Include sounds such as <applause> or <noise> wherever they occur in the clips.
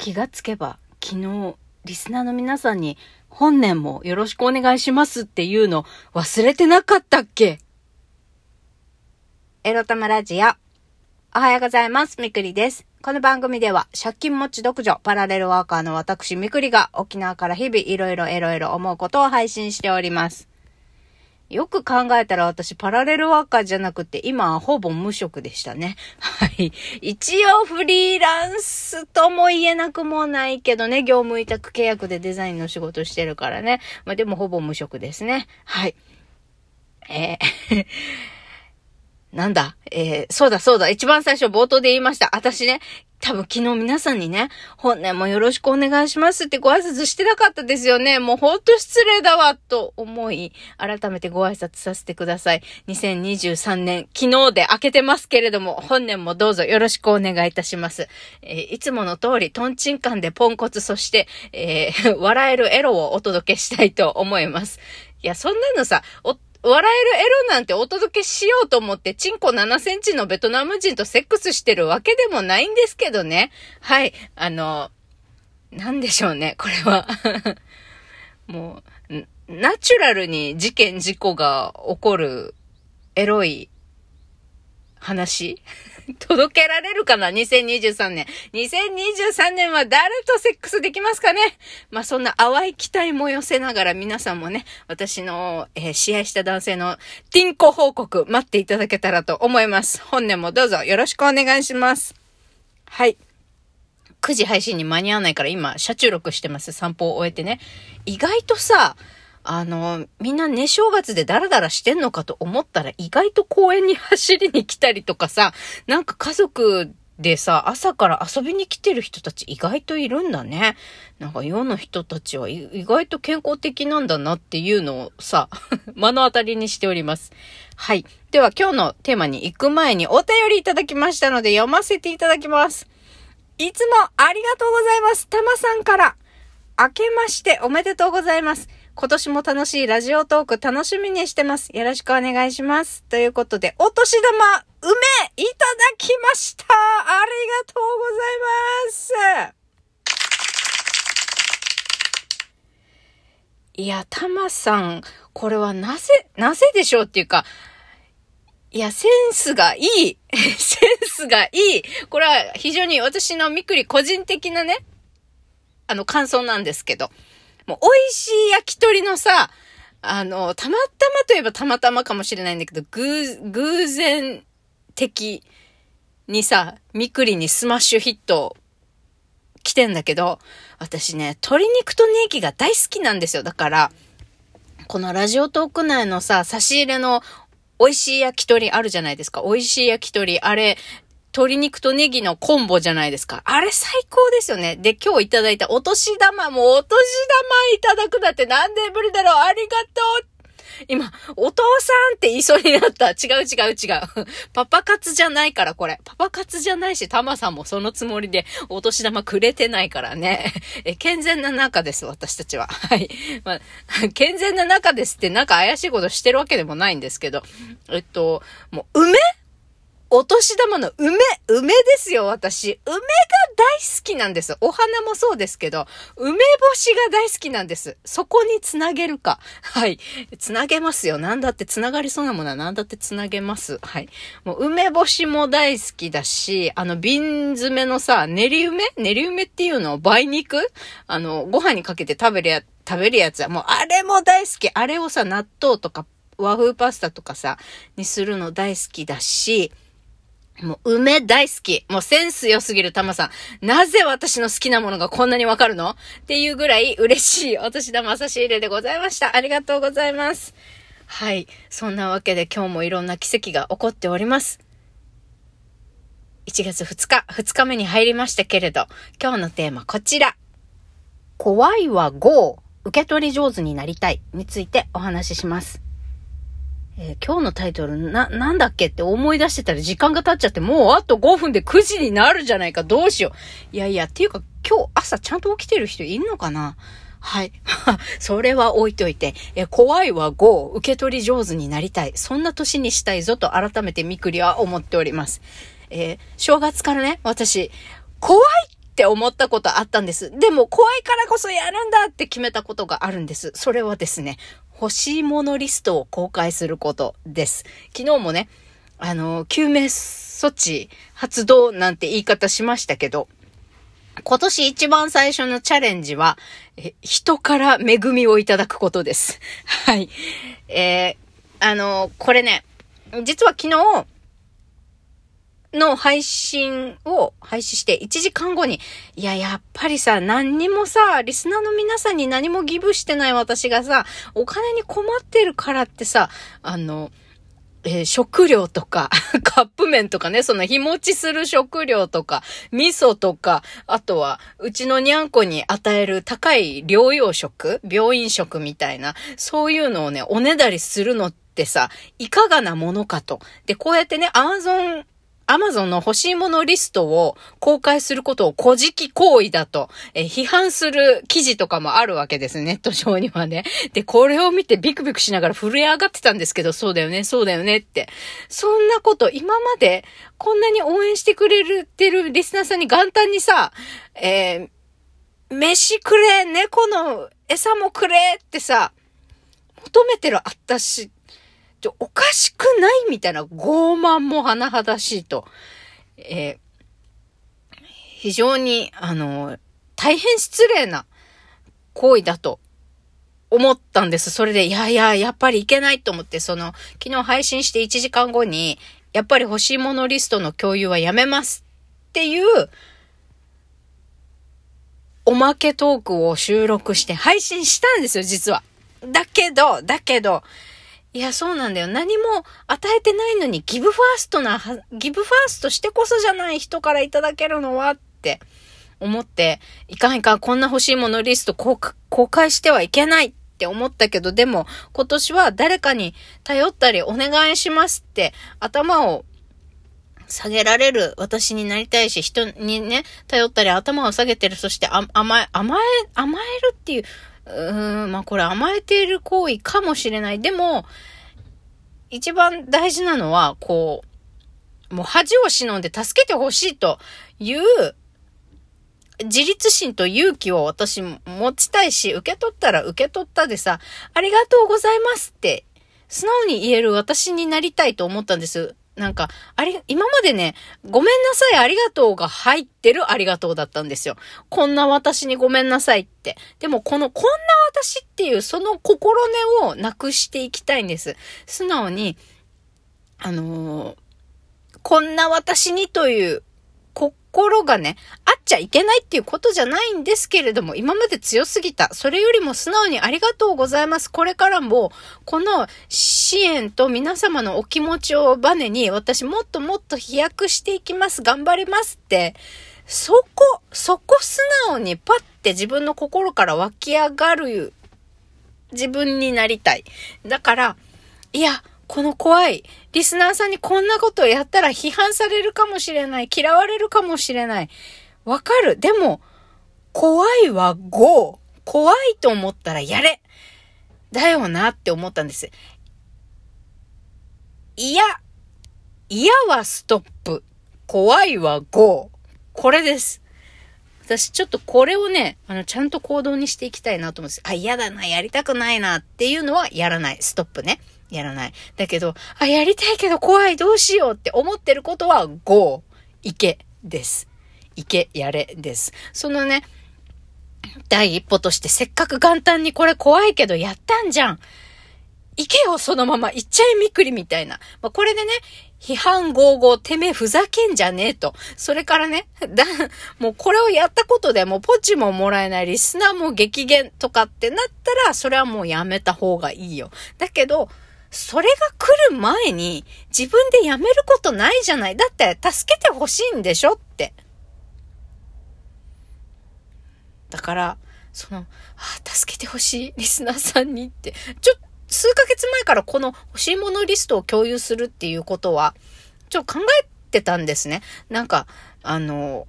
気がつけば、昨日、リスナーの皆さんに、本年もよろしくお願いしますっていうの忘れてなかったっけ？エロ玉ラジオ。おはようございます。みくりです。この番組では、借金持ち独女、パラレルワーカーの私、みくりが、沖縄から日々いろいろエロエロ思うことを配信しております。よく考えたら私、パラレルワーカーじゃなくて、今はほぼ無職でしたね。はい。一応フリーランスとも言えなくもないけどね、業務委託契約でデザインの仕事してるからね。まあでもほぼ無職ですね。はい。えー <laughs> なんだ？えー、そうだそうだ。一番最初冒頭で言いました。私ね、多分昨日皆さんにね、本年もよろしくお願いしますってご挨拶してなかったですよね。もうほんと失礼だわ、と思い、改めてご挨拶させてください。2023年、昨日で明けてますけれども、本年もどうぞよろしくお願いいたします。えー、いつもの通り、トンチンカンでポンコツ、そして、えー、笑えるエロをお届けしたいと思います。いや、そんなのさ、笑えるエロなんてお届けしようと思って、チンコ7センチのベトナム人とセックスしてるわけでもないんですけどね。はい。あの、なんでしょうね、これは。<laughs> もう、ナチュラルに事件事故が起こるエロい話 <laughs> 届けられるかな ?2023 年。2023年は誰とセックスできますかね？まあ、そんな淡い期待も寄せながら皆さんもね、私の、えー、試合した男性のティンコ報告待っていただけたらと思います。本年もどうぞよろしくお願いします。はい。9時配信に間に合わないから今、車中録してます。散歩を終えてね。意外とさ、あの、みんなね、正月でダラダラしてんのかと思ったら、意外と公園に走りに来たりとかさ、なんか家族でさ、朝から遊びに来てる人たち意外といるんだね。なんか世の人たちは意外と健康的なんだなっていうのをさ、<laughs> 目の当たりにしております。はい。では今日のテーマに行く前にお便りいただきましたので読ませていただきます。いつもありがとうございます。たまさんから。明けましておめでとうございます。今年も楽しいラジオトーク楽しみにしてます。よろしくお願いします。ということで、お年玉、梅、いただきましたありがとうございますいや、たまさん、これはなぜ、なぜでしょうっていうか、いや、センスがいい。<laughs> センスがいい。これは非常に私のみくり個人的なね、あの感想なんですけど。もう美味しい焼き鳥のさ、あの、たまたまといえばたまたまかもしれないんだけど、偶、偶然的にさ、みくりにスマッシュヒット来てんだけど、私ね、鶏肉とネギが大好きなんですよ。だから、このラジオトーク内のさ、差し入れの美味しい焼き鳥あるじゃないですか。美味しい焼き鳥。あれ、鶏肉とネギのコンボじゃないですか。あれ最高ですよね。で、今日いただいたお年玉もお年玉いただくだってなんで無理だろうありがとう今、お父さんって言いそうになった。違う違う違う。<laughs> パパ活じゃないから、これ。パパ活じゃないし、タマさんもそのつもりでお年玉くれてないからね。<laughs> え、健全な仲です、私たちは。<laughs> はい。まあ、健全な仲ですってなんか怪しいことしてるわけでもないんですけど。えっと、もう、梅お年玉の梅、梅ですよ、私。梅が大好きなんです。お花もそうですけど、梅干しが大好きなんです。そこにつなげるか。はい。つなげますよ。なんだってつながりそうなものはなんだってつなげます。はい。もう梅干しも大好きだし、あの瓶詰めのさ、練り梅？練り梅っていうの？を梅肉？あの、ご飯にかけて食べるや、食べるやつはもうあれも大好き。あれをさ、納豆とか和風パスタとかさ、にするの大好きだし、もう、梅大好き。もうセンス良すぎるタマさん。なぜ私の好きなものがこんなにわかるの？っていうぐらい嬉しいお年玉差し入れでございました。ありがとうございます。はい。そんなわけで今日もいろんな奇跡が起こっております。1月2日、2日目に入りましたけれど、今日のテーマこちら。怖いは GO! 受け取り上手になりたいについてお話しします。えー今日のタイトルな、なんだっけって思い出してたら時間が経っちゃって、もうあと5分で9時になるじゃないか。どうしよう。いやいや、っていうか今日朝ちゃんと起きてる人いんのかな？はい。<laughs> それは置いといて、え、怖いは5、受け取り上手になりたい。そんな年にしたいぞと改めてみくりは思っております。えー正月からね、私、怖いっって思ったことあったんです。でも怖いからこそやるんだって決めたことがあるんです。それはですね、欲しいものリストを公開することです。昨日もね、あの、救命措置発動なんて言い方しましたけど、今年一番最初のチャレンジは、え人から恵みをいただくことです。はい。えー、あの、これね、実は昨日、の配信を配信して1時間後に、いや、やっぱりさ、何にもさ、リスナーの皆さんに何もギブしてない私がさ、お金に困ってるからってさ、あの、えー、食料とか、<laughs> カップ麺とかね、その日持ちする食料とか、味噌とか、あとは、うちのにゃんこに与える高い療養食病院食みたいな、そういうのをね、おねだりするのってさ、いかがなものかと。で、こうやってね、アマゾンアマゾンの欲しいものリストを公開することを古事記行為だと、え批判する記事とかもあるわけです、ネット上にはね。で、これを見てビクビクしながら震え上がってたんですけど、そうだよね、そうだよねって。そんなこと、今までこんなに応援してくれてるリスナーさんに元旦にさ、えー、飯くれ、猫の餌もくれってさ、求めてるあったし、ちょ、おかしくない？みたいな傲慢も甚だしいと。えー、非常に、あの、大変失礼な行為だと思ったんです。それで、いやいや、やっぱりいけないと思って、その、昨日配信して1時間後に、やっぱり欲しいものリストの共有はやめますっていう、おまけトークを収録して配信したんですよ、実は。だけど、だけど、いや、そうなんだよ。何も与えてないのにギブファーストな、ギブファーストしてこそじゃない人からいただけるのはって思って、いかんいかん、こんな欲しいものリスト公開してはいけないって思ったけど、でも今年は誰かに頼ったりお願いしますって頭を下げられる私になりたいし、人にね、頼ったり頭を下げてる、そして甘え、甘え、甘えるっていう、うーん、まあこれ甘えている行為かもしれない。でも、一番大事なのは、こう、もう恥を忍んで助けてほしいという自立心と勇気を私持ちたいし、受け取ったら受け取ったでさ、ありがとうございますって素直に言える私になりたいと思ったんです。なんか、あり、今までね、ごめんなさい、ありがとうが入ってるありがとうだったんですよ。こんな私にごめんなさいって。でも、この、こんな私っていう、その心根をなくしていきたいんです。素直に、あのー、こんな私にという心がね、あっちゃいけないっていうことじゃないんですけれども、今まで強すぎた。それよりも素直にありがとうございます。これからも、この支援と皆様のお気持ちをバネに、私もっともっと飛躍していきます。頑張りますって、そこ、そこ素直にパッて自分の心から湧き上がる自分になりたい。だから、いや、この怖い、リスナーさんにこんなことをやったら批判されるかもしれない。嫌われるかもしれない。わかる。でも、怖いは GO。怖いと思ったらやれ。だよなって思ったんです。いや、嫌はストップ。怖いは GO。これです。私ちょっとこれをね、あの、ちゃんと行動にしていきたいなと思うんです。あ、嫌だな、やりたくないなっていうのはやらない。ストップね。やらない。だけど、あ、やりたいけど怖い、どうしようって思ってることは、GO、行け、です。行け、やれ、です。そのね、第一歩としてせっかく元旦にこれ怖いけどやったんじゃん。行けよ、そのまま。行っちゃえ、みくりみたいな。まあ、これでね、批判合合、てめえふざけんじゃねえと。それからね、<laughs> だ、もうこれをやったことでもうポチももらえない、リスナーも激減とかってなったら、それはもうやめた方がいいよ。だけど、それが来る前に自分でやめることないじゃない。だって助けてほしいんでしょって。だから、その、あ助けてほしいリスナーさんにって、ちょ、数ヶ月前からこの欲しいものリストを共有するっていうことは、ちょ、考えてたんですね。なんか、あの、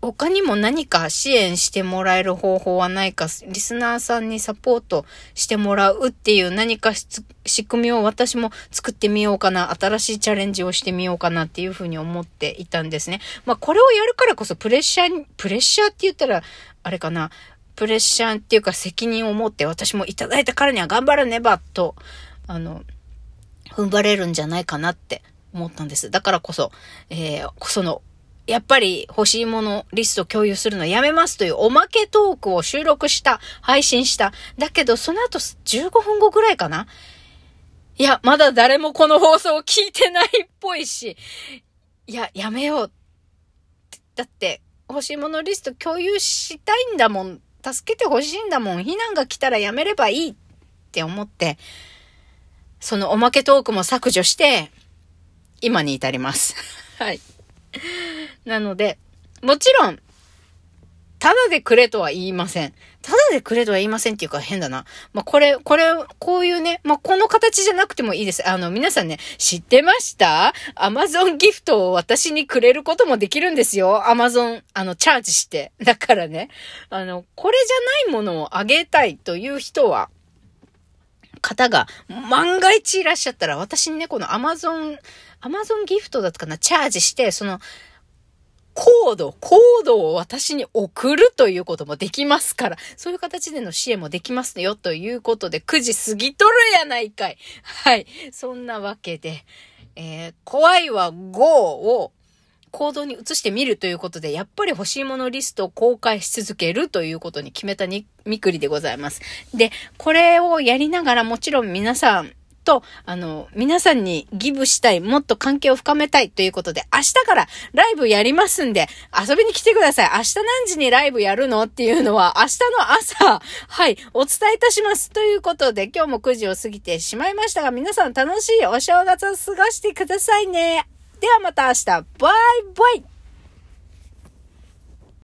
他にも何か支援してもらえる方法はないか、リスナーさんにサポートしてもらうっていう何か仕組みを私も作ってみようかな、新しいチャレンジをしてみようかなっていうふうに思っていたんですね。まあこれをやるからこそプレッシャー、プレッシャーって言ったら、あれかな、プレッシャーっていうか責任を持って私もいただいたからには頑張らねばと、あの、踏ん張れるんじゃないかなって思ったんです。だからこそ、えー、そのやっぱり欲しいものリスト共有するのやめますというおまけトークを収録した、配信した。だけど、その後15分後ぐらいかないや、まだ誰もこの放送を聞いてないっぽいし、いや、やめよう。だって、欲しいものリスト共有したいんだもん。助けて欲しいんだもん。避難が来たらやめればいいって思って、そのおまけトークも削除して、今に至ります。<laughs> はい。なので、もちろん、ただでくれとは言いません。ただでくれとは言いませんっていうか変だな。まあ、これ、これ、こういうね、まあ、この形じゃなくてもいいです。あの、皆さんね、知ってました？アマゾンギフトを私にくれることもできるんですよ。アマゾン、あの、チャージして。だからね、あの、これじゃないものをあげたいという人は、方が万が一いらっしゃったら、私にね、このアマゾン、アマゾンギフトだったかな、チャージして、その、コード、コードを私に送るということもできますから、そういう形での支援もできますよということで、9時過ぎとるやないかい。はい。そんなわけで、えー、怖いは5を行動に移してみるということで、やっぱり欲しいものリストを公開し続けるということに決めたに、みくりでございます。で、これをやりながらもちろん皆さん、と、あの、皆さんにギブしたい、もっと関係を深めたいということで、明日からライブやりますんで、遊びに来てください。明日何時にライブやるのっていうのは、明日の朝、はい、お伝えいたします。ということで、今日も9時を過ぎてしまいましたが、皆さん楽しいお正月を過ごしてくださいね。ではまた明日、バイバイ